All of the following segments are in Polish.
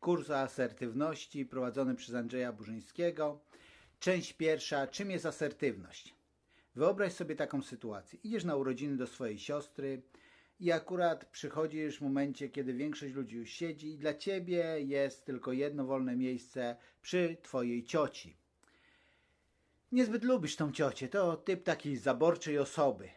Kurs asertywności prowadzony przez Andrzeja Burzyńskiego. Część pierwsza. Czym jest asertywność? Wyobraź sobie taką sytuację. Idziesz na urodziny do swojej siostry i akurat przychodzisz w momencie, kiedy większość ludzi już siedzi i dla ciebie jest tylko jedno wolne miejsce przy twojej cioci. Niezbyt lubisz tą ciocię. To typ takiej zaborczej osoby,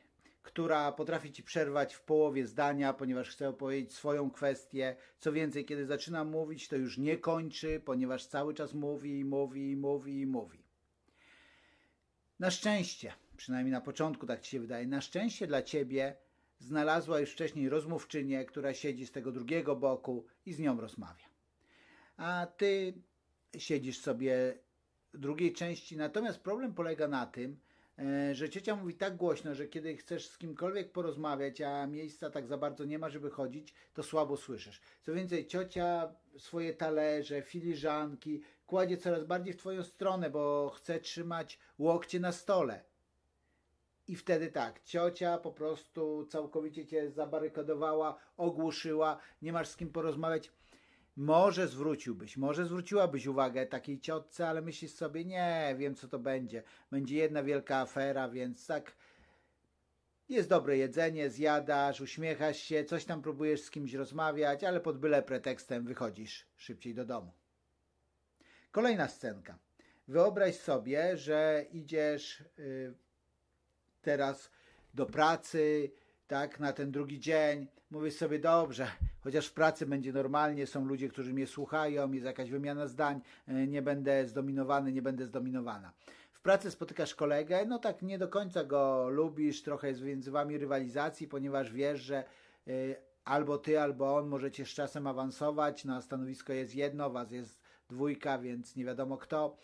która potrafi ci przerwać w połowie zdania, ponieważ chce opowiedzieć swoją kwestię. Co więcej, kiedy zaczyna mówić, to już nie kończy, ponieważ cały czas mówi i mówi i mówi i mówi. Na szczęście, przynajmniej na początku tak ci się wydaje, na szczęście dla ciebie znalazła już wcześniej rozmówczynię, która siedzi z tego drugiego boku i z nią rozmawia. A ty siedzisz sobie drugiej części. Natomiast problem polega na tym, że ciocia mówi tak głośno, że kiedy chcesz z kimkolwiek porozmawiać, a miejsca tak za bardzo nie ma, żeby chodzić, to słabo słyszysz. Co więcej, ciocia swoje talerze, filiżanki kładzie coraz bardziej w twoją stronę, bo chce trzymać łokcie na stole. I wtedy tak, ciocia po prostu całkowicie cię zabarykadowała, ogłuszyła, nie masz z kim porozmawiać. Może zwróciłbyś, może zwróciłabyś uwagę takiej ciotce, ale myślisz sobie, nie, wiem co to będzie. Będzie jedna wielka afera, więc tak jest dobre jedzenie, zjadasz, uśmiechasz się, coś tam próbujesz z kimś rozmawiać, ale pod byle pretekstem wychodzisz szybciej do domu. Kolejna scenka. Wyobraź sobie, że idziesz y, teraz do pracy, tak, na ten drugi dzień. Mówisz sobie, dobrze, chociaż w pracy będzie normalnie, są ludzie, którzy mnie słuchają, jest jakaś wymiana zdań, y, nie będę zdominowany, nie będę zdominowana. W pracy spotykasz kolegę, no tak nie do końca go lubisz, trochę jest między wami rywalizacji, ponieważ wiesz, że y, albo ty, albo on możecie z czasem awansować, na stanowisko jest jedno, was jest dwójka, więc nie wiadomo kto.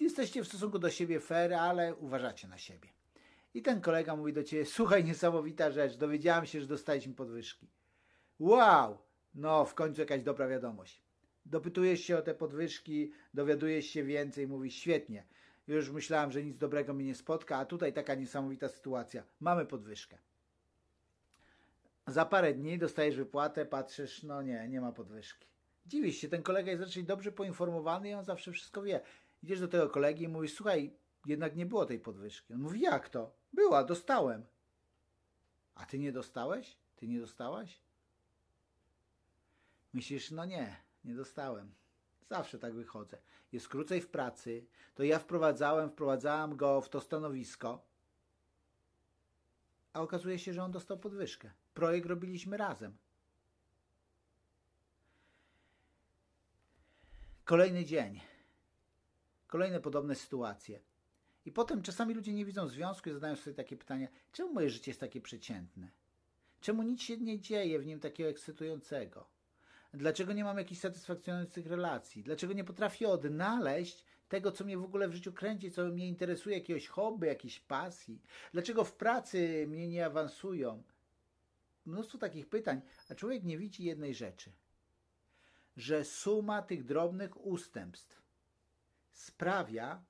Jesteście w stosunku do siebie fair, ale uważacie na siebie. I ten kolega mówi do ciebie, słuchaj, niesamowita rzecz, dowiedziałam się, że dostaliśmy podwyżki. Wow! No, w końcu jakaś dobra wiadomość. Dopytujesz się o te podwyżki, dowiadujesz się więcej, mówisz, świetnie. Już myślałem, że nic dobrego mnie nie spotka, a tutaj taka niesamowita sytuacja. Mamy podwyżkę. Za parę dni dostajesz wypłatę, patrzysz, no nie, nie ma podwyżki. Dziwisz się, ten kolega jest raczej dobrze poinformowany i on zawsze wszystko wie. Idziesz do tego kolegi i mówisz, słuchaj, jednak nie było tej podwyżki. On mówi, jak to? Była, dostałem. A ty nie dostałeś? Ty nie dostałaś? Myślisz, no nie, nie dostałem. Zawsze tak wychodzę. Jest krócej w pracy, to ja wprowadzałem, wprowadzałam go w to stanowisko, a okazuje się, że on dostał podwyżkę. Projekt robiliśmy razem. Kolejny dzień. Kolejne podobne sytuacje. I potem czasami ludzie nie widzą związku i zadają sobie takie pytania, czemu moje życie jest takie przeciętne? Czemu nic się nie dzieje w nim takiego ekscytującego? Dlaczego nie mam jakichś satysfakcjonujących relacji? Dlaczego nie potrafię odnaleźć tego, co mnie w ogóle w życiu kręci, co mnie interesuje, jakiegoś hobby, jakiejś pasji? Dlaczego w pracy mnie nie awansują? Mnóstwo takich pytań, a człowiek nie widzi jednej rzeczy, że suma tych drobnych ustępstw sprawia,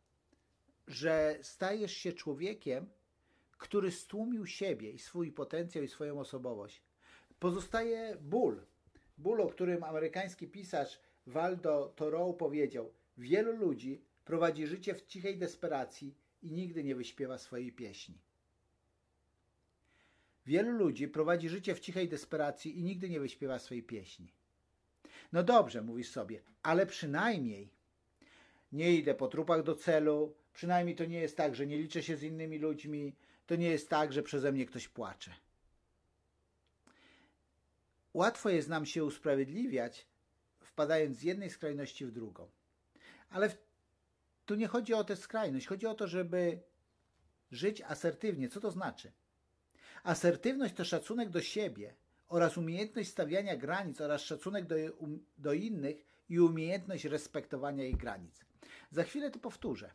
że stajesz się człowiekiem, który stłumił siebie i swój potencjał i swoją osobowość. Pozostaje ból. Ból, o którym amerykański pisarz Waldo Thoreau powiedział: Wielu ludzi prowadzi życie w cichej desperacji i nigdy nie wyśpiewa swojej pieśni. Wielu ludzi prowadzi życie w cichej desperacji i nigdy nie wyśpiewa swojej pieśni. No dobrze, mówisz sobie, ale przynajmniej nie idę po trupach do celu, przynajmniej to nie jest tak, że nie liczę się z innymi ludźmi, to nie jest tak, że przeze mnie ktoś płacze. Łatwo jest nam się usprawiedliwiać, wpadając z jednej skrajności w drugą. Ale w, tu nie chodzi o tę skrajność, chodzi o to, żeby żyć asertywnie. Co to znaczy? Asertywność to szacunek do siebie oraz umiejętność stawiania granic oraz szacunek do, um, do innych i umiejętność respektowania ich granic. Za chwilę to powtórzę.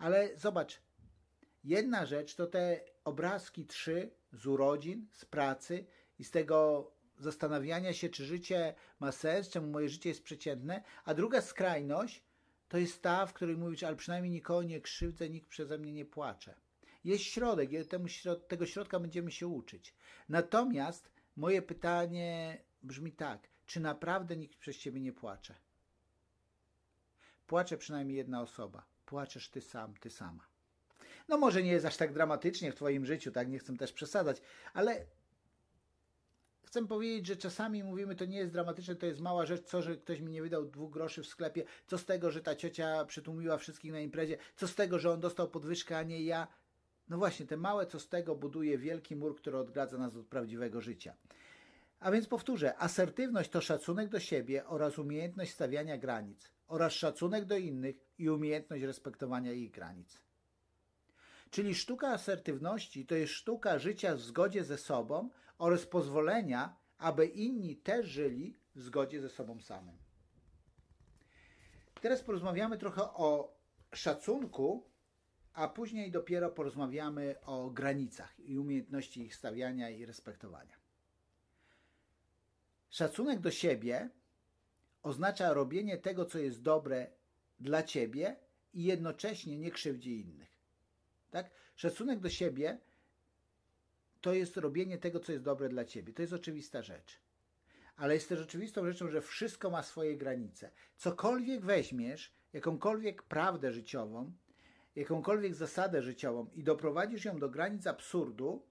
Ale zobacz, jedna rzecz to te obrazki trzy z urodzin, z pracy i z tego zastanawiania się, czy życie ma sens, czemu moje życie jest przeciętne, a druga skrajność to jest ta, w której mówisz, ale przynajmniej nikogo nie krzywdzę, nikt przeze mnie nie płacze. Jest środek, temu środ tego środka będziemy się uczyć. Natomiast moje pytanie brzmi tak, czy naprawdę nikt przez ciebie nie płacze? Płacze przynajmniej jedna osoba. Płaczesz ty sam, ty sama. No może nie jest aż tak dramatycznie w twoim życiu, tak? Nie chcę też przesadzać, ale chcę powiedzieć, że czasami mówimy, to nie jest dramatyczne, to jest mała rzecz, co, że ktoś mi nie wydał dwóch groszy w sklepie, co z tego, że ta ciocia przytłumiła wszystkich na imprezie, co z tego, że on dostał podwyżkę, a nie ja. No właśnie, te małe co z tego buduje wielki mur, który odgradza nas od prawdziwego życia. A więc powtórzę, asertywność to szacunek do siebie oraz umiejętność stawiania granic, oraz szacunek do innych i umiejętność respektowania ich granic. Czyli sztuka asertywności to jest sztuka życia w zgodzie ze sobą oraz pozwolenia, aby inni też żyli w zgodzie ze sobą samym. Teraz porozmawiamy trochę o szacunku, a później dopiero porozmawiamy o granicach i umiejętności ich stawiania i respektowania. Szacunek do siebie oznacza robienie tego, co jest dobre dla ciebie i jednocześnie nie krzywdzi innych. Tak? Szacunek do siebie to jest robienie tego, co jest dobre dla ciebie. To jest oczywista rzecz. Ale jest też oczywistą rzeczą, że wszystko ma swoje granice. Cokolwiek weźmiesz, jakąkolwiek prawdę życiową, jakąkolwiek zasadę życiową i doprowadzisz ją do granic absurdu,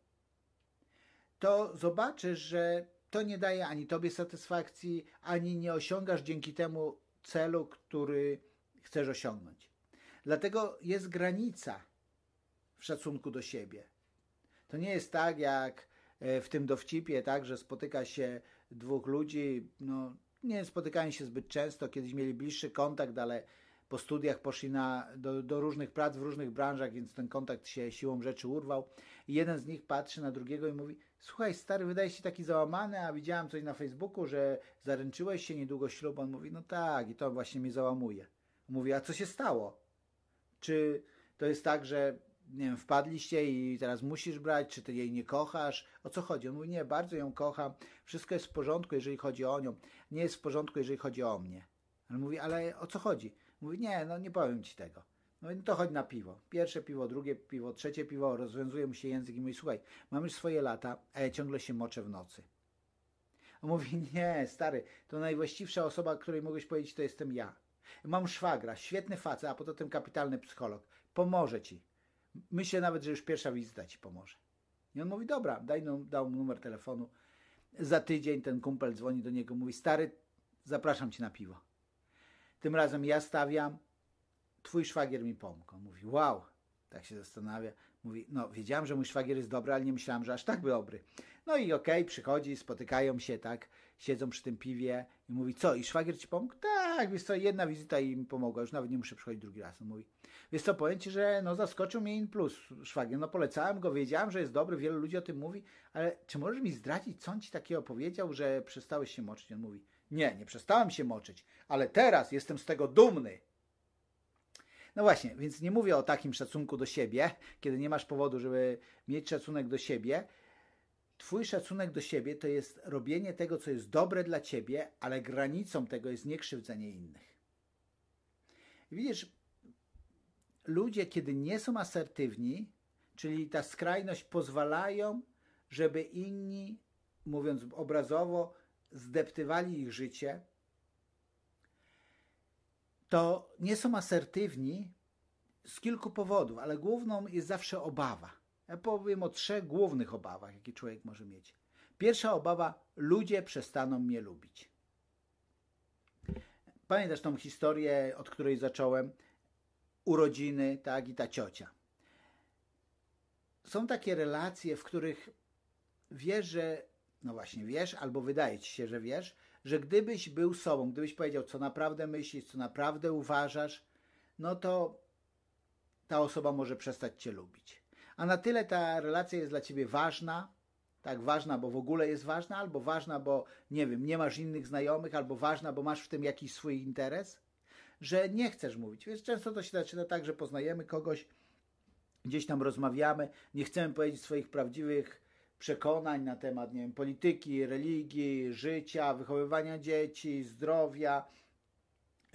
to zobaczysz, że to nie daje ani tobie satysfakcji, ani nie osiągasz dzięki temu celu, który chcesz osiągnąć. Dlatego jest granica w szacunku do siebie. To nie jest tak jak e, w tym dowcipie, tak, że spotyka się dwóch ludzi, no nie spotykają się zbyt często, kiedyś mieli bliższy kontakt, ale po studiach poszli na, do, do różnych prac w różnych branżach, więc ten kontakt się siłą rzeczy urwał. I jeden z nich patrzy na drugiego i mówi: Słuchaj, stary, wydaje się taki załamany, a widziałem coś na Facebooku, że zaręczyłeś się niedługo ślub. On mówi: No tak, i to właśnie mnie załamuje. Mówi: A co się stało? Czy to jest tak, że nie wiem, wpadliście i teraz musisz brać, czy ty jej nie kochasz? O co chodzi? On mówi: Nie, bardzo ją kocham, wszystko jest w porządku, jeżeli chodzi o nią, nie jest w porządku, jeżeli chodzi o mnie. On mówi: Ale o co chodzi? Mówi, nie, no nie powiem ci tego. No to chodź na piwo. Pierwsze piwo, drugie piwo, trzecie piwo, rozwiązuje mu się język i mówi, słuchaj, mam już swoje lata, a ja ciągle się moczę w nocy. On mówi, nie, stary, to najwłaściwsza osoba, której mogłeś powiedzieć, to jestem ja. Mam szwagra, świetny facet, a poza tym kapitalny psycholog. Pomoże ci. Myślę nawet, że już pierwsza wizyta ci pomoże. I on mówi, dobra, daj, no, dał mu numer telefonu. Za tydzień ten kumpel dzwoni do niego, mówi, stary, zapraszam cię na piwo. Tym razem ja stawiam, twój szwagier mi. On mówi, wow, tak się zastanawia. Mówi, no wiedziałem, że mój szwagier jest dobry, ale nie myślałem, że aż tak dobry. No i okej, okay, przychodzi, spotykają się, tak, siedzą przy tym piwie i mówi, co, i szwagier ci pomógł? Tak, wiesz co, jedna wizyta i mi pomogła, już nawet nie muszę przychodzić drugi raz. On mówi, wiesz co, powiem ci, że no zaskoczył mnie in plus szwagier, no polecałem go, wiedziałem, że jest dobry, wielu ludzi o tym mówi, ale czy możesz mi zdradzić, co on ci takiego powiedział, że przestałeś się moczyć? On mówi, nie, nie przestałem się moczyć, ale teraz jestem z tego dumny. No właśnie, więc nie mówię o takim szacunku do siebie, kiedy nie masz powodu, żeby mieć szacunek do siebie. Twój szacunek do siebie to jest robienie tego, co jest dobre dla ciebie, ale granicą tego jest niekrzywdzenie innych. Widzisz, ludzie, kiedy nie są asertywni, czyli ta skrajność pozwalają, żeby inni, mówiąc obrazowo, zdeptywali ich życie, to nie są asertywni z kilku powodów, ale główną jest zawsze obawa. Ja powiem o trzech głównych obawach, jakie człowiek może mieć. Pierwsza obawa: ludzie przestaną mnie lubić. Pamiętasz tą historię, od której zacząłem? Urodziny, tak, i ta ciocia. Są takie relacje, w których wiesz, że no właśnie wiesz, albo wydaje ci się, że wiesz, że gdybyś był sobą, gdybyś powiedział, co naprawdę myślisz, co naprawdę uważasz, no to ta osoba może przestać cię lubić. A na tyle ta relacja jest dla ciebie ważna, tak ważna, bo w ogóle jest ważna, albo ważna, bo nie wiem, nie masz innych znajomych, albo ważna, bo masz w tym jakiś swój interes, że nie chcesz mówić. Więc często to się zaczyna tak, że poznajemy kogoś, gdzieś tam rozmawiamy, nie chcemy powiedzieć swoich prawdziwych przekonań na temat nie wiem, polityki, religii, życia, wychowywania dzieci, zdrowia.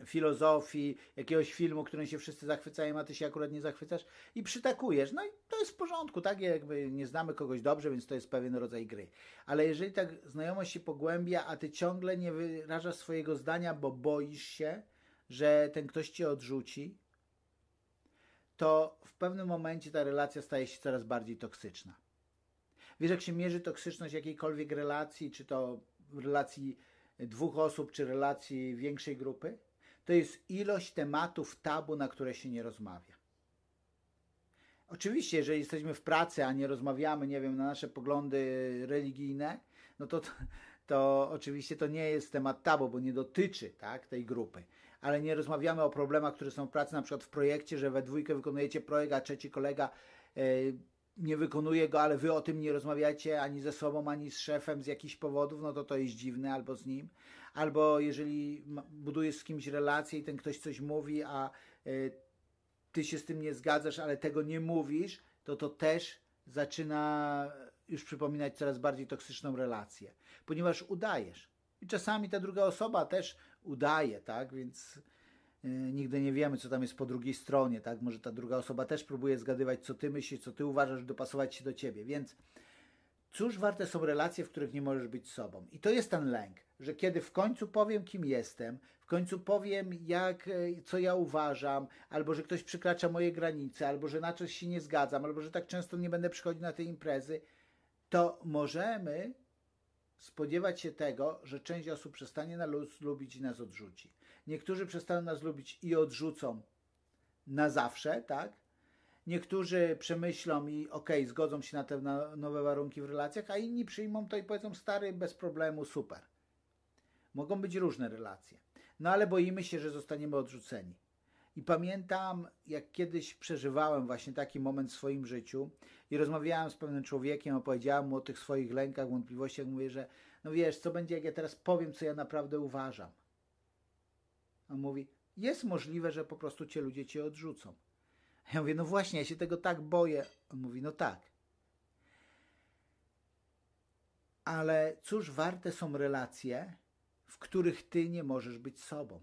filozofii, jakiegoś filmu, którym się wszyscy zachwycają, a ty się akurat nie zachwycasz i przytakujesz. No i to jest w porządku, tak? Jakby nie znamy kogoś dobrze, więc to jest pewien rodzaj gry. Ale jeżeli tak znajomość się pogłębia, a ty ciągle nie wyrażasz swojego zdania, bo boisz się, że ten ktoś cię odrzuci, to w pewnym momencie ta relacja staje się coraz bardziej toksyczna. Wiesz, jak się mierzy toksyczność jakiejkolwiek relacji, czy to relacji dwóch osób, czy relacji większej grupy? To jest ilość tematów tabu, na które się nie rozmawia. Oczywiście, jeżeli jesteśmy w pracy, a nie rozmawiamy, nie wiem, na nasze poglądy religijne, no to, to, to oczywiście to nie jest temat tabu, bo nie dotyczy tak, tej grupy. Ale nie rozmawiamy o problemach, które są w pracy, na przykład w projekcie, że we dwójkę wykonujecie projekt, a trzeci kolega yy, nie wykonuje go, ale wy o tym nie rozmawiacie ani ze sobą, ani z szefem z jakichś powodów, no to to jest dziwne, albo z nim. Albo jeżeli budujesz z kimś relację i ten ktoś coś mówi, a y, ty się z tym nie zgadzasz, ale tego nie mówisz, to to też zaczyna już przypominać coraz bardziej toksyczną relację, ponieważ udajesz. I czasami ta druga osoba też udaje, tak? Więc nigdy nie wiemy, co tam jest po drugiej stronie, tak? Może ta druga osoba też próbuje zgadywać, co ty myślisz, co ty uważasz, dopasować się do ciebie. Więc cóż warte są relacje, w których nie możesz być sobą? I to jest ten lęk, że kiedy w końcu powiem, kim jestem, w końcu powiem, jak, y, co ja uważam, albo że ktoś przekracza moje granice, albo że na coś się nie zgadzam, albo że tak często nie będę przychodzić na te imprezy, to możemy spodziewać się tego, że część osób przestanie nas lubić i nas odrzuci. Niektórzy przestaną nas lubić i odrzucą na zawsze, tak? Niektórzy przemyślą i okej, okay, zgodzą się na te nowe warunki w relacjach, a inni przyjmą to i powiedzą stary, bez problemu, super. Mogą być różne relacje. No ale boimy się, że zostaniemy odrzuceni. I pamiętam, jak kiedyś przeżywałem właśnie taki moment w swoim życiu i rozmawiałem z pewnym człowiekiem, opowiedziałem mu o tych swoich lękach, wątpliwościach. Mówię, że no wiesz, co będzie, jak ja teraz powiem, co ja naprawdę uważam. On mówi, jest możliwe, że po prostu cię ludzie cię odrzucą. Ja mówię, no właśnie, ja się tego tak boję. On mówi, no tak. Ale cóż warte są relacje, w których ty nie możesz być sobą?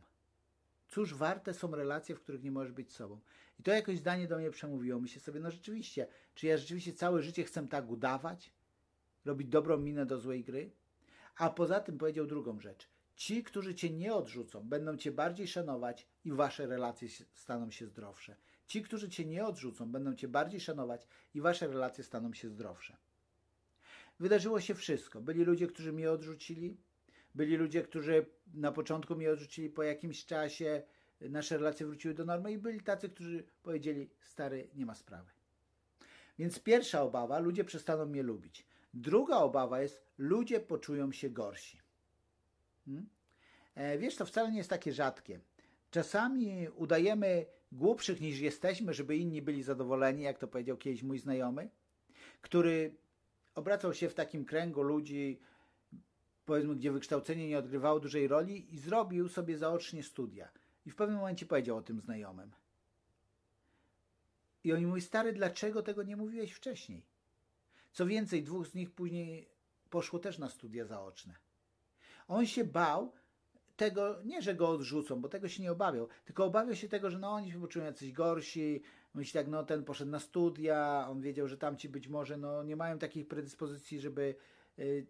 Cóż warte są relacje, w których nie możesz być sobą? I to jakoś zdanie do mnie przemówiło. Myślę sobie, no rzeczywiście, czy ja rzeczywiście całe życie chcę tak udawać? Robić dobrą minę do złej gry? A poza tym powiedział drugą rzecz. Ci, którzy cię nie odrzucą, będą cię bardziej szanować i wasze relacje staną się zdrowsze. Ci, którzy cię nie odrzucą, będą cię bardziej szanować i wasze relacje staną się zdrowsze. Wydarzyło się wszystko. Byli ludzie, którzy mnie odrzucili, byli ludzie, którzy na początku mnie odrzucili, po jakimś czasie nasze relacje wróciły do normy i byli tacy, którzy powiedzieli: Stary, nie ma sprawy. Więc pierwsza obawa, ludzie przestaną mnie lubić. Druga obawa jest, ludzie poczują się gorsi. Hmm? E, wiesz, to wcale nie jest takie rzadkie. Czasami udajemy głupszych niż jesteśmy, żeby inni byli zadowoleni, jak to powiedział kiedyś mój znajomy, który obracał się w takim kręgu ludzi, powiedzmy, gdzie wykształcenie nie odgrywało dużej roli i zrobił sobie zaocznie studia. I w pewnym momencie powiedział o tym znajomym. I oni mówi, stary, dlaczego tego nie mówiłeś wcześniej? Co więcej, dwóch z nich później poszło też na studia zaoczne. On się bał tego, nie że go odrzucą, bo tego się nie obawiał, tylko obawiał się tego, że no oni się poczują jacyś gorsi, myśli tak, no ten poszedł na studia, on wiedział, że tamci być może no, nie mają takich predyspozycji, żeby y,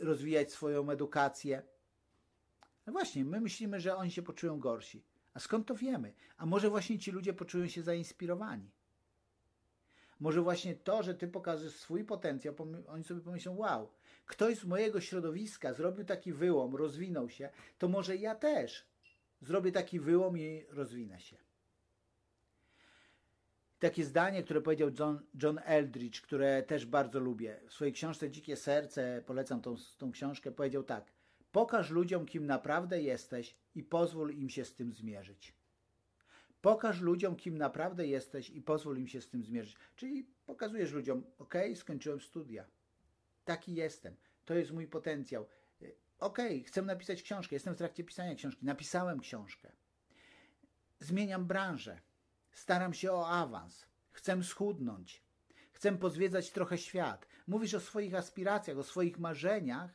rozwijać swoją edukację. No właśnie, my myślimy, że oni się poczują gorsi. A skąd to wiemy? A może właśnie ci ludzie poczują się zainspirowani? Może właśnie to, że ty pokażesz swój potencjał, oni sobie pomyślą, wow, ktoś z mojego środowiska zrobił taki wyłom, rozwinął się, to może ja też zrobię taki wyłom i rozwinę się. Takie zdanie, które powiedział John, John Eldridge, które też bardzo lubię. W swojej książce Dzikie Serce, polecam tą, tą książkę, powiedział tak. Pokaż ludziom, kim naprawdę jesteś i pozwól im się z tym zmierzyć. Pokaż ludziom, kim naprawdę jesteś i pozwól im się z tym zmierzyć. Czyli pokazujesz ludziom, ok, skończyłem studia. Taki jestem. To jest mój potencjał. Ok, chcę napisać książkę. Jestem w trakcie pisania książki. Napisałem książkę. Zmieniam branżę. Staram się o awans. Chcę schudnąć. Chcę pozwiedzać trochę świat. Mówisz o swoich aspiracjach, o swoich marzeniach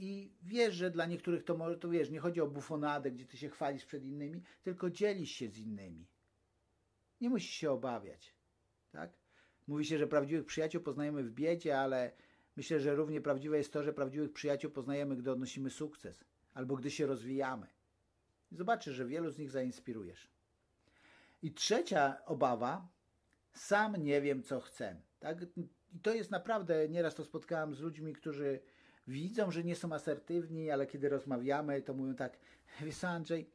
i wiesz, że dla niektórych to może, to wiesz, nie chodzi o bufonadę, gdzie ty się chwalisz przed innymi, tylko dzielisz się z innymi. Nie musisz się obawiać, tak? Mówi się, że prawdziwych przyjaciół poznajemy w biedzie, ale myślę, że równie prawdziwe jest to, że prawdziwych przyjaciół poznajemy, gdy odnosimy sukces albo gdy się rozwijamy. Zobaczysz, że wielu z nich zainspirujesz. I trzecia obawa, sam nie wiem, co chcę. Tak? I to jest naprawdę, nieraz to spotkałem z ludźmi, którzy widzą, że nie są asertywni, ale kiedy rozmawiamy, to mówią tak, wiesz Andrzej,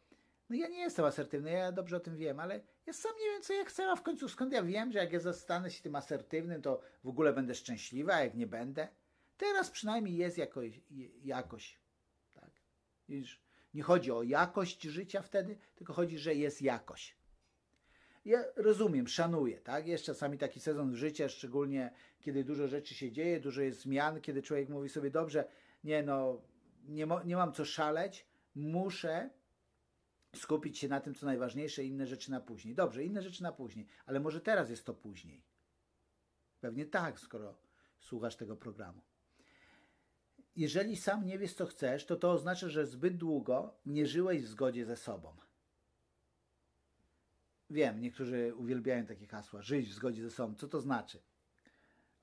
no ja nie jestem asertywny, ja dobrze o tym wiem, ale ja sam nie wiem, co ja chcę, a w końcu skąd ja wiem, że jak ja zostanę się tym asertywnym, to w ogóle będę szczęśliwa, a jak nie będę? Teraz przynajmniej jest jakoś. jakoś tak? Widzisz, nie chodzi o jakość życia wtedy, tylko chodzi, że jest jakość. Ja rozumiem, szanuję, tak? Jest czasami taki sezon życia, szczególnie kiedy dużo rzeczy się dzieje, dużo jest zmian, kiedy człowiek mówi sobie, dobrze, nie no, nie, nie mam co szaleć, muszę skupić się na tym, co najważniejsze, inne rzeczy na później. Dobrze, inne rzeczy na później, ale może teraz jest to później. Pewnie tak, skoro słuchasz tego programu. Jeżeli sam nie wiesz, co chcesz, to to oznacza, że zbyt długo nie żyłeś w zgodzie ze sobą. Wiem, niektórzy uwielbiają takie hasła, żyć w zgodzie ze sobą. Co to znaczy?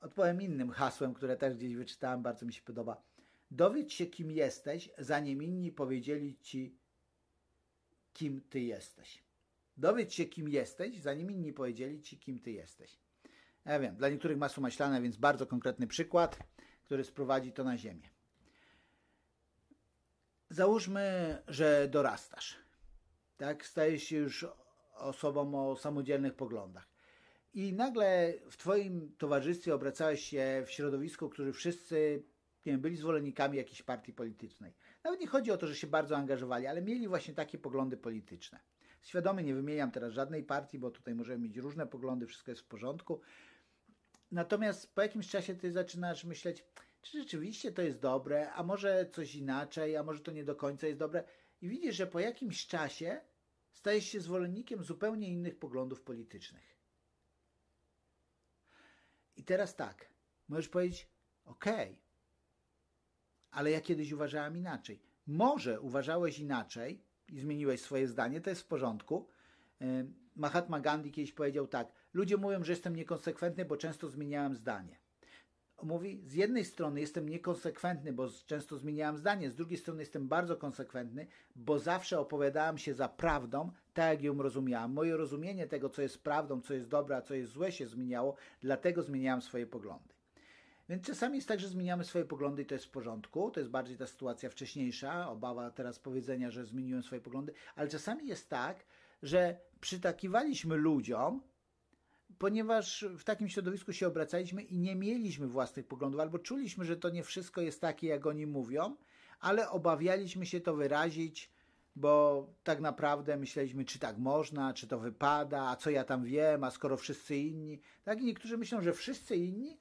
Odpowiem innym hasłem, które też gdzieś wyczytałem, bardzo mi się podoba. Dowiedz się, kim jesteś, zanim inni powiedzieli ci, kim ty jesteś. Dowiedz się, kim jesteś, zanim inni powiedzieli ci, kim ty jesteś. Ja wiem, dla niektórych masło maślane, więc bardzo konkretny przykład, który sprowadzi to na ziemię. Załóżmy, że dorastasz. Tak, stajesz się już osobą o samodzielnych poglądach. I nagle w Twoim towarzystwie obracałeś się w środowisku, którzy wszyscy nie wiem, byli zwolennikami jakiejś partii politycznej. Nawet nie chodzi o to, że się bardzo angażowali, ale mieli właśnie takie poglądy polityczne. Świadomie nie wymieniam teraz żadnej partii, bo tutaj możemy mieć różne poglądy, wszystko jest w porządku. Natomiast po jakimś czasie ty zaczynasz myśleć, czy rzeczywiście to jest dobre, a może coś inaczej, a może to nie do końca jest dobre. I widzisz, że po jakimś czasie stajesz się zwolennikiem zupełnie innych poglądów politycznych. I teraz tak, możesz powiedzieć, okay, ale ja kiedyś uważałem inaczej. Może uważałeś inaczej i zmieniłeś swoje zdanie, to jest w porządku. Mahatma Gandhi kiedyś powiedział tak: Ludzie mówią, że jestem niekonsekwentny, bo często zmieniałem zdanie. Mówi, z jednej strony jestem niekonsekwentny, bo często zmieniałem zdanie, z drugiej strony jestem bardzo konsekwentny, bo zawsze opowiadałem się za prawdą, tak jak ją rozumiałem. Moje rozumienie tego, co jest prawdą, co jest dobre, a co jest złe, się zmieniało, dlatego zmieniałem swoje poglądy. Więc czasami jest tak, że zmieniamy swoje poglądy i to jest w porządku. To jest bardziej ta sytuacja wcześniejsza, obawa teraz powiedzenia, że zmieniłem swoje poglądy, ale czasami jest tak, że przytakiwaliśmy ludziom, ponieważ w takim środowisku się obracaliśmy i nie mieliśmy własnych poglądów, albo czuliśmy, że to nie wszystko jest takie, jak oni mówią, ale obawialiśmy się to wyrazić, bo tak naprawdę myśleliśmy, czy tak można, czy to wypada, a co ja tam wiem, a skoro wszyscy inni. Tak, i niektórzy myślą, że wszyscy inni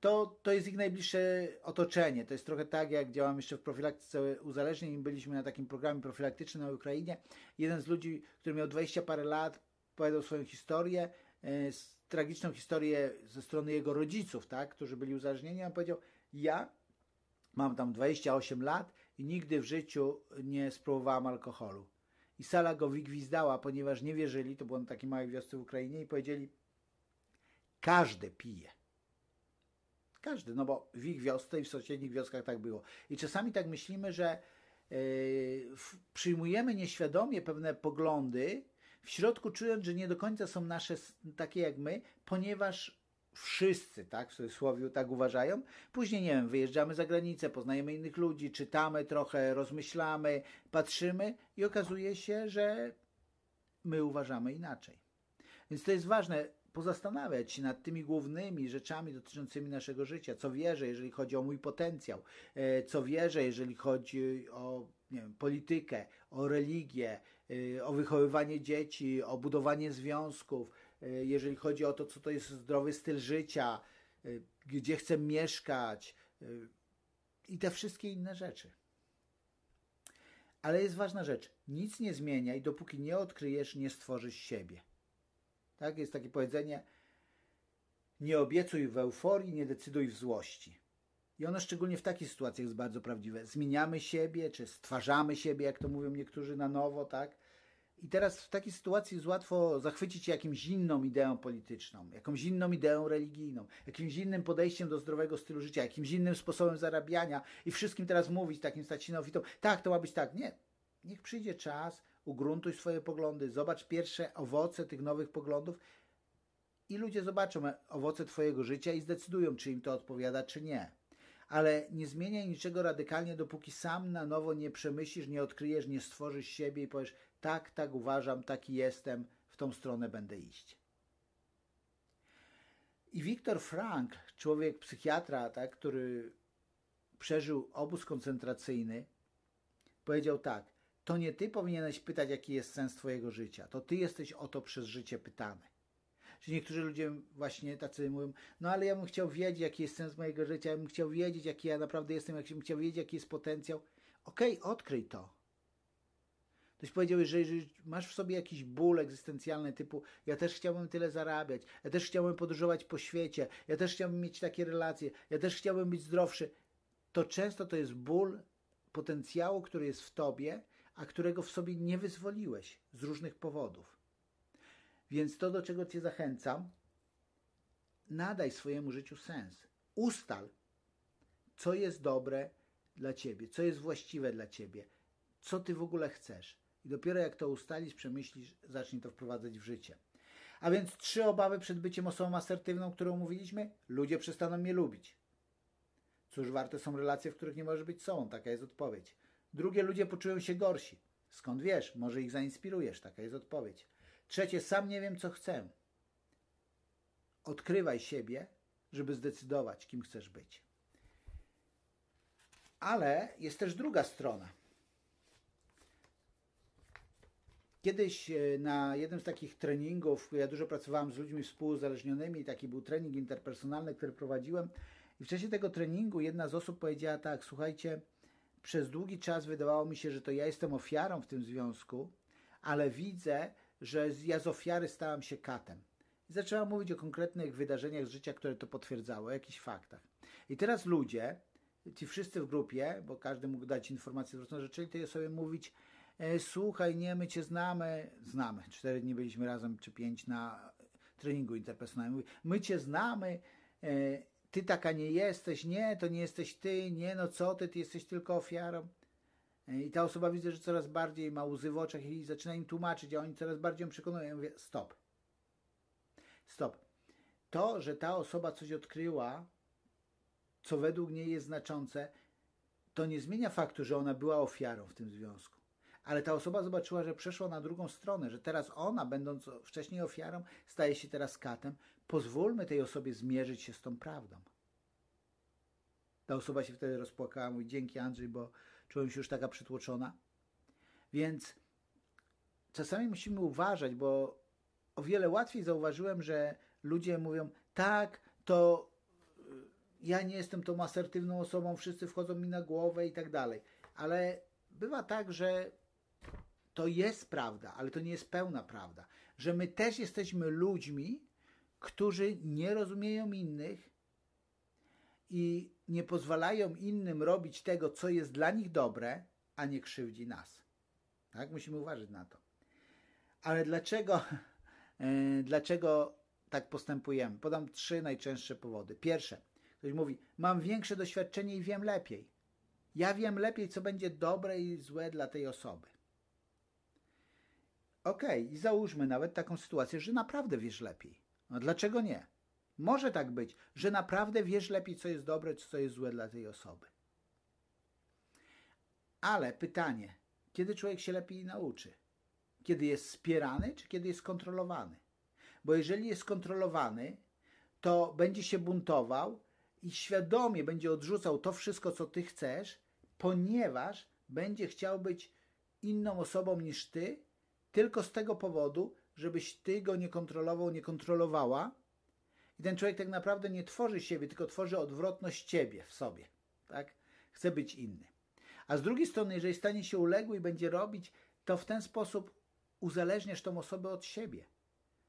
to, to jest ich najbliższe otoczenie. To jest trochę tak, jak działam jeszcze w profilaktyce uzależnień. Byliśmy na takim programie profilaktycznym na Ukrainie. Jeden z ludzi, który miał 20 parę lat, powiedział swoją historię, tragiczną historię ze strony jego rodziców, tak, którzy byli uzależnieni. On powiedział, ja mam tam 28 lat i nigdy w życiu nie spróbowałam alkoholu. I sala go wygwizdała, ponieważ nie wierzyli, to było na takiej małej wiosce w Ukrainie i powiedzieli, każdy pije. Każdy, no bo w ich wiosce i w sąsiednich wioskach tak było. I czasami tak myślimy, że yy, przyjmujemy nieświadomie pewne poglądy, w środku czując, że nie do końca są nasze takie jak my, ponieważ wszyscy, tak, w cudzysłowie tak uważają. Później, nie wiem, wyjeżdżamy za granicę, poznajemy innych ludzi, czytamy trochę, rozmyślamy, patrzymy i okazuje się, że my uważamy inaczej. Więc to jest ważne pozastanawiać się nad tymi głównymi rzeczami dotyczącymi naszego życia. Co wierzę, jeżeli chodzi o mój potencjał, e, co wierzę, jeżeli chodzi o wiem, politykę, o religię, o wychowywanie dzieci, o budowanie związków, e, jeżeli chodzi o to, co to jest zdrowy styl życia, gdzie chcę mieszkać i te wszystkie inne rzeczy. Ale jest ważna rzecz. Nic nie zmieniaj, dopóki nie odkryjesz, nie stworzysz siebie. Tak? Jest takie powiedzenie: Nie obiecuj w euforii, nie decyduj w złości. I ono szczególnie w takich sytuacjach jest bardzo prawdziwe. Zmieniamy siebie, czy stwarzamy siebie, jak to mówią niektórzy na nowo, tak? I teraz w takiej sytuacji jest łatwo zachwycić się jakimś inną ideą polityczną, jakąś inną ideą religijną, jakimś innym podejściem do zdrowego stylu życia, jakimś innym sposobem zarabiania i wszystkim teraz mówić takim stać tak, to ma być tak. Nie. Niech przyjdzie czas, ugruntuj swoje poglądy, zobacz pierwsze owoce tych nowych poglądów i ludzie zobaczą owoce Twojego życia i zdecydują, czy im to odpowiada, czy nie. Ale nie zmieniaj niczego radykalnie, dopóki sam na nowo nie przemyślisz, nie odkryjesz, nie stworzysz siebie i powiesz, tak, tak uważam, taki jestem, w tą stronę będę iść. I Viktor Frank, człowiek psychiatra, tak, który przeżył obóz koncentracyjny, powiedział tak: To nie ty powinieneś pytać, jaki jest sens Twojego życia, to ty jesteś o to przez życie pytany. Że niektórzy ludzie właśnie tacy mówią, no ale ja bym chciał wiedzieć, jaki jest sens mojego życia, ja bym chciał wiedzieć, jaki ja naprawdę jestem, ja bym chciał wiedzieć, jaki jest potencjał. Okej, okay, odkryj to. Ktoś powiedział, że jeżeli masz w sobie jakiś ból egzystencjalny typu ja też chciałbym tyle zarabiać, ja też chciałbym podróżować po świecie, ja też chciałbym mieć takie relacje, ja też chciałbym być zdrowszy, to często to jest ból potencjału, który jest w tobie, a którego w sobie nie wyzwoliłeś z różnych powodów. Więc to, do czego Cię zachęcam, nadaj swojemu życiu sens. Ustal, co jest dobre dla Ciebie, co jest właściwe dla Ciebie, co Ty w ogóle chcesz. I dopiero jak to ustalisz, przemyślisz, zacznij to wprowadzać w życie. A więc trzy obawy przed byciem osobą asertywną, którą mówiliśmy. Ludzie przestaną mnie lubić. Cóż, warte są relacje, w których nie możesz być sobą. Taka jest odpowiedź. Drugie, ludzie poczują się gorsi. Skąd wiesz? Może ich zainspirujesz. Taka jest odpowiedź. Trzecie, sam nie wiem, co chcę. Odkrywaj siebie, żeby zdecydować, kim chcesz być. Ale jest też druga strona. Kiedyś e, na jednym z takich treningów, ja dużo pracowałem z ludźmi współuzależnionymi, taki był trening interpersonalny, który prowadziłem. I w czasie tego treningu jedna z osób powiedziała tak: Słuchajcie, przez długi czas wydawało mi się, że to ja jestem ofiarą w tym związku, ale widzę, że ja z ofiary stałam się katem. I zaczęła mówić o konkretnych wydarzeniach z życia, które to potwierdzały, o jakichś faktach. I teraz ludzie, ci wszyscy w grupie, bo każdy mógł dać informację zwrotną, zaczęli tej osobie mówić, e, słuchaj, nie, my cię znamy, znamy, cztery dni byliśmy razem, czy pięć na treningu interpersonalnym, my cię znamy, e, ty taka nie jesteś, nie, to nie jesteś ty, nie, no co ty, ty jesteś tylko ofiarą. I ta osoba widzę, że coraz bardziej ma łzy w oczach i zaczyna im tłumaczyć, a oni coraz bardziej ją przekonują. Ja mówię, stop. Stop. To, że ta osoba coś odkryła, co według niej jest znaczące, to nie zmienia faktu, że ona była ofiarą w tym związku. Ale ta osoba zobaczyła, że przeszła na drugą stronę, że teraz ona, będąc wcześniej ofiarą, staje się teraz katem. Pozwólmy tej osobie zmierzyć się z tą prawdą. Ta osoba się wtedy rozpłakała, mówi dzięki Andrzej, bo czułem się już taka przytłoczona. Więc czasami musimy uważać, bo o wiele łatwiej zauważyłem, że ludzie mówią, tak, to y, ja nie jestem tą asertywną osobą, wszyscy wchodzą mi na głowę i tak dalej. Ale bywa tak, że to jest prawda, ale to nie jest pełna prawda. Że my też jesteśmy ludźmi, którzy nie rozumieją innych i nie pozwalają innym robić tego, co jest dla nich dobre, a nie krzywdzi nas. Tak? Musimy uważać na to. Ale dlaczego, e, dlaczego tak postępujemy? Podam trzy najczęstsze powody. Pierwsze, ktoś mówi, mam większe doświadczenie i wiem lepiej. Ja wiem lepiej, co będzie dobre i złe dla tej osoby. Okej, okay, i załóżmy nawet taką sytuację, że naprawdę wiesz lepiej. No dlaczego nie? Może tak być, że naprawdę wiesz lepiej, co jest dobre, co jest złe dla tej osoby. Ale pytanie, kiedy człowiek się lepiej nauczy? Kiedy jest wspierany, czy kiedy jest kontrolowany? Bo jeżeli jest kontrolowany, to będzie się buntował i świadomie będzie odrzucał to wszystko, co ty chcesz, ponieważ będzie chciał być inną osobą niż ty, tylko z tego powodu, żebyś ty go nie kontrolował, nie kontrolowała, i ten człowiek tak naprawdę nie tworzy siebie, tylko tworzy odwrotność ciebie w sobie. Tak? Chce być inny. A z drugiej strony, jeżeli stanie się uległy i będzie robić, to w ten sposób uzależniasz tą osobę od siebie.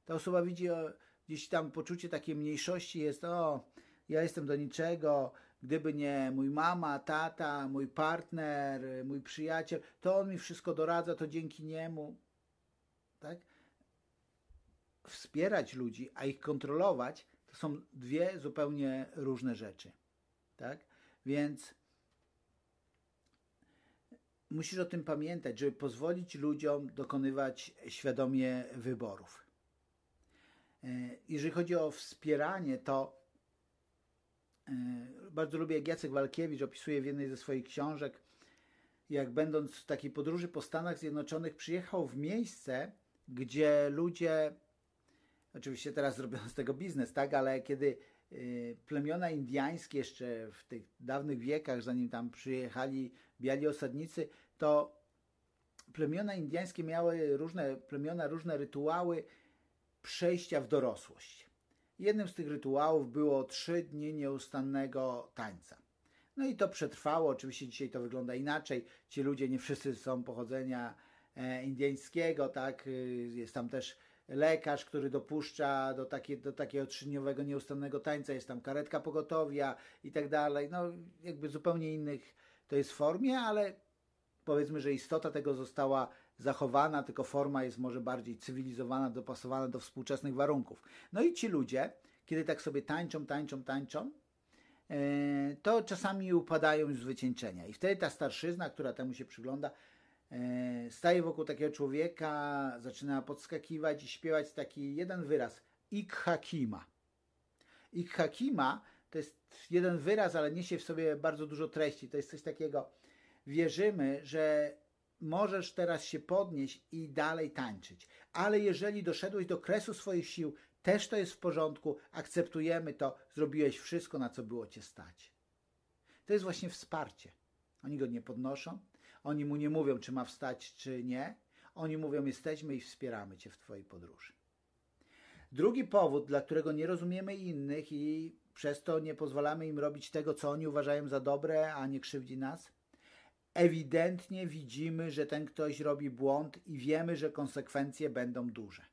Ta osoba widzi o, gdzieś tam poczucie takiej mniejszości jest, o, ja jestem do niczego, gdyby nie mój mama, tata, mój partner, mój przyjaciel, to on mi wszystko doradza, to dzięki niemu. Tak? Wspierać ludzi, a ich kontrolować, to są dwie zupełnie różne rzeczy. Tak? Więc musisz o tym pamiętać, żeby pozwolić ludziom dokonywać świadomie wyborów. E, jeżeli chodzi o wspieranie, to e, bardzo lubię, jak Jacek Walkiewicz opisuje w jednej ze swoich książek, jak będąc w takiej podróży po Stanach Zjednoczonych, przyjechał w miejsce, gdzie ludzie, oczywiście teraz zrobiono z tego biznes, tak, ale kiedy e, plemiona indiańskie jeszcze w tych dawnych wiekach, zanim tam przyjechali biali osadnicy, to plemiona indiańskie miały różne plemiona, różne rytuały przejścia w dorosłość. Jednym z tych rytuałów było trzy dni nieustannego tańca. No i to przetrwało. Oczywiście dzisiaj to wygląda inaczej. Ci ludzie nie wszyscy są pochodzenia e, indyjskiego, tak? Y, jest tam też lekarz, który dopuszcza do, takie, do takiego trzydniowego nieustannego tańca, jest tam karetka pogotowia i tak dalej. No jakby zupełnie innych to jest formie, ale powiedzmy, że istota tego została zachowana, tylko forma jest może bardziej cywilizowana, dopasowana do współczesnych warunków. No i ci ludzie, kiedy tak sobie tańczą, tańczą, tańczą, e, to czasami upadają z wycieńczenia. I wtedy ta starszyzna, która temu się przygląda, staje wokół takiego człowieka, zaczyna podskakiwać i śpiewać taki jeden wyraz. Ik Hakima. Ik Hakima to jest jeden wyraz, ale niesie w sobie bardzo dużo treści. To jest coś takiego, wierzymy, że możesz teraz się podnieść i dalej tańczyć. Ale jeżeli doszedłeś do kresu swoich sił, też to jest w porządku, akceptujemy to, zrobiłeś wszystko, na co było cię stać. To jest właśnie wsparcie. Oni go nie podnoszą, oni mu nie mówią, czy ma wstać, czy nie. Oni mówią, jesteśmy i wspieramy cię w twojej podróży. Drugi powód, dla którego nie rozumiemy innych i przez to nie pozwalamy im robić tego, co oni uważają za dobre, a nie krzywdzi nas, ewidentnie widzimy, że ten ktoś robi błąd i wiemy, że konsekwencje będą duże.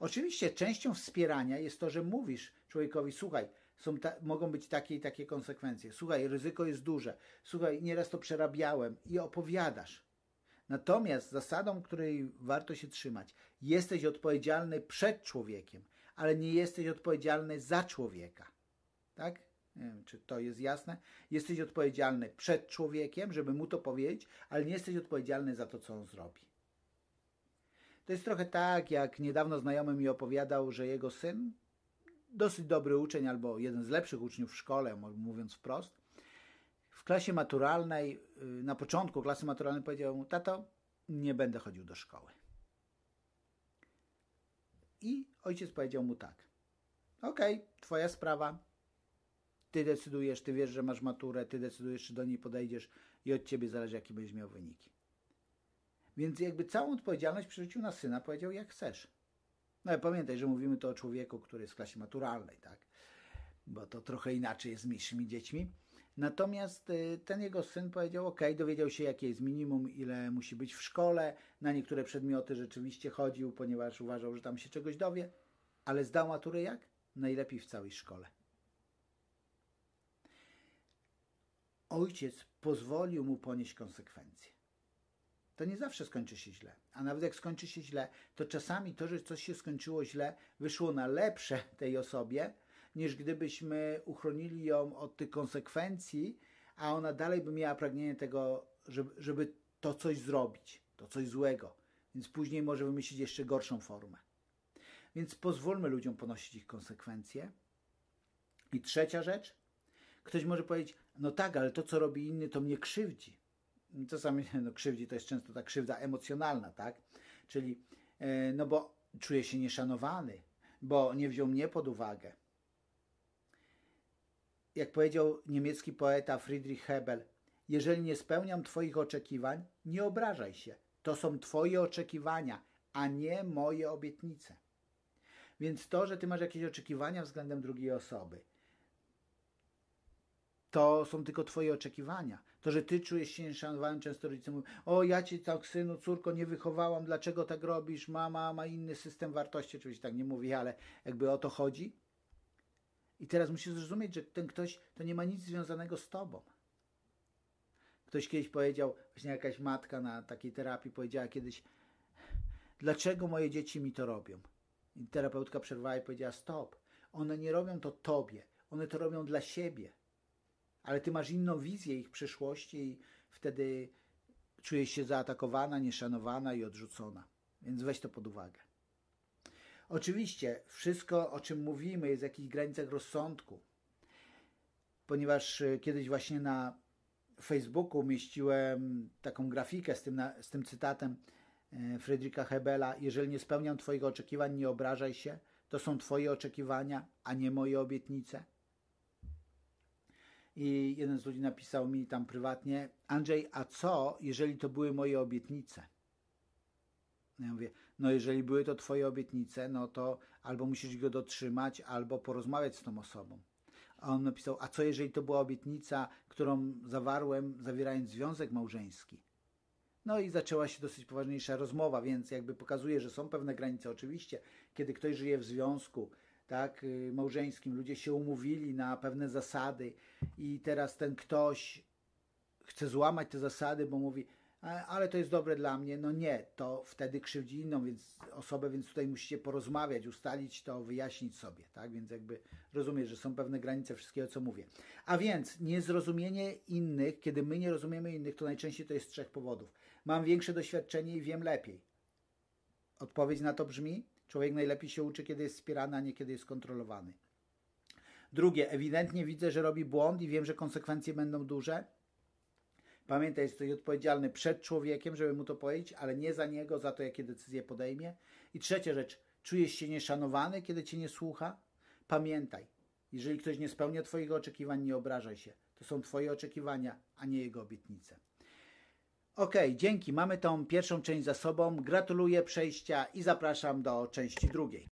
Oczywiście częścią wspierania jest to, że mówisz człowiekowi, słuchaj, są ta, mogą być takie i takie konsekwencje. Słuchaj, ryzyko jest duże. Słuchaj, nieraz to przerabiałem i opowiadasz. Natomiast zasadą, której warto się trzymać, jesteś odpowiedzialny przed człowiekiem, ale nie jesteś odpowiedzialny za człowieka. Tak? Nie wiem, czy to jest jasne. Jesteś odpowiedzialny przed człowiekiem, żeby mu to powiedzieć, ale nie jesteś odpowiedzialny za to, co on zrobi. To jest trochę tak, jak niedawno znajomy mi opowiadał, że jego syn, dosyć dobry uczeń albo jeden z lepszych uczniów w szkole, mówiąc wprost, w klasie maturalnej, y, na początku klasy maturalnej powiedział mu, tato, nie będę chodził do szkoły. I ojciec powiedział mu tak, okej, okay, twoja sprawa, ty decydujesz, ty wiesz, że masz maturę, ty decydujesz, czy do niej podejdziesz i od ciebie zależy, jaki będziesz miał wyniki. Więc jakby całą odpowiedzialność przerzucił na syna, powiedział, jak chcesz. No ale pamiętaj, że mówimy to o człowieku, który jest w klasie maturalnej, tak? Bo to trochę inaczej jest z mniejszymi dziećmi. Natomiast y, ten jego syn powiedział, ok, dowiedział się, jakie jest minimum, ile musi być w szkole. Na niektóre przedmioty rzeczywiście chodził, ponieważ uważał, że tam się czegoś dowie. Ale zdał maturę jak? Najlepiej w całej szkole. ojciec pozwolił mu ponieść konsekwencje. To nie zawsze skończy się źle. A nawet jak skończy się źle, to czasami to, że coś się skończyło źle, wyszło na lepsze tej osobie, niż gdybyśmy uchronili ją od tych konsekwencji, a ona dalej by miała pragnienie tego, żeby, żeby to coś zrobić, to coś złego. Więc później może wymyślić jeszcze gorszą formę. Więc pozwólmy ludziom ponosić ich konsekwencje. I trzecia rzecz, Ktoś może powiedzieć, no tak, ale to, co robi inny, to mnie krzywdzi. Czasami no, krzywdzi to jest często ta krzywda emocjonalna, tak? Czyli, e, no bo czuję się nieszanowany, bo nie wziął mnie pod uwagę. Jak powiedział niemiecki poeta Friedrich Hebel, jeżeli nie spełniam Twoich oczekiwań, nie obrażaj się. To są Twoje oczekiwania, a nie moje obietnice. Więc to, że Ty masz jakieś oczekiwania względem drugiej osoby, to są tylko Twoje oczekiwania. To, że Ty czujesz się nieszanowany, często rodzice mówią, o ja Cię tak synu, córko nie wychowałam, dlaczego tak robisz, mama ma inny system wartości, oczywiście tak nie mówi, ale jakby o to chodzi. I teraz musisz zrozumieć, że ten ktoś to nie ma nic związanego z tobą. Ktoś kiedyś powiedział, właśnie jakaś matka na takiej terapii powiedziała kiedyś, dlaczego moje dzieci mi to robią? I terapeutka przerwała i powiedziała, stop, one nie robią to tobie, one to robią dla siebie. Ale ty masz inną wizję ich przyszłości i wtedy czujesz się zaatakowana, nieszanowana i odrzucona. Więc weź to pod uwagę. Oczywiście wszystko, o czym mówimy, jest w jakichś granicach rozsądku. Ponieważ y, kiedyś właśnie na Facebooku umieściłem taką grafikę z tym, z tym cytatem y, Friedricha Hebela. Jeżeli nie spełniam Twoich oczekiwań, nie obrażaj się. To są Twoje oczekiwania, a nie moje obietnice. I jeden z ludzi napisał mi tam prywatnie: Andrzej, a co, jeżeli to były moje obietnice? Ja mówię, no jeżeli były to Twoje obietnice, no to albo musisz go dotrzymać, albo porozmawiać z tą osobą. A on napisał, a co jeżeli to była obietnica, którą zawarłem, zawierając związek małżeński? No i zaczęła się dosyć poważniejsza rozmowa, więc jakby pokazuje, że są pewne granice. Oczywiście, kiedy ktoś żyje w związku, tak, y, małżeńskim, ludzie się umówili na pewne zasady i teraz ten ktoś chce złamać te zasady, bo mówi, ale to jest dobre dla mnie. No nie, to wtedy krzywdzi inną więc osobę, więc tutaj musicie porozmawiać, ustalić to, wyjaśnić sobie, tak? Więc jakby rozumiesz, że są pewne granice wszystkiego, co mówię. A więc niezrozumienie innych, kiedy my nie rozumiemy innych, to najczęściej to jest z trzech powodów. Mam większe doświadczenie i wiem lepiej. Odpowiedź na to brzmi, człowiek najlepiej się uczy, kiedy jest wspierany, a nie kiedy jest kontrolowany. Drugie, ewidentnie widzę, że robi błąd i wiem, że konsekwencje będą duże Pamiętaj, jesteś odpowiedzialny przed człowiekiem, żeby mu to powiedzieć, ale nie za niego, za to, jakie decyzje podejmie. I trzecia rzecz, czujesz się nieszanowany, kiedy cię nie słucha? Pamiętaj, jeżeli ktoś nie spełnia Twoich oczekiwań, nie obrażaj się. To są Twoje oczekiwania, a nie jego obietnice. Ok, dzięki. Mamy tą pierwszą część za sobą. Gratuluję przejścia i zapraszam do części drugiej.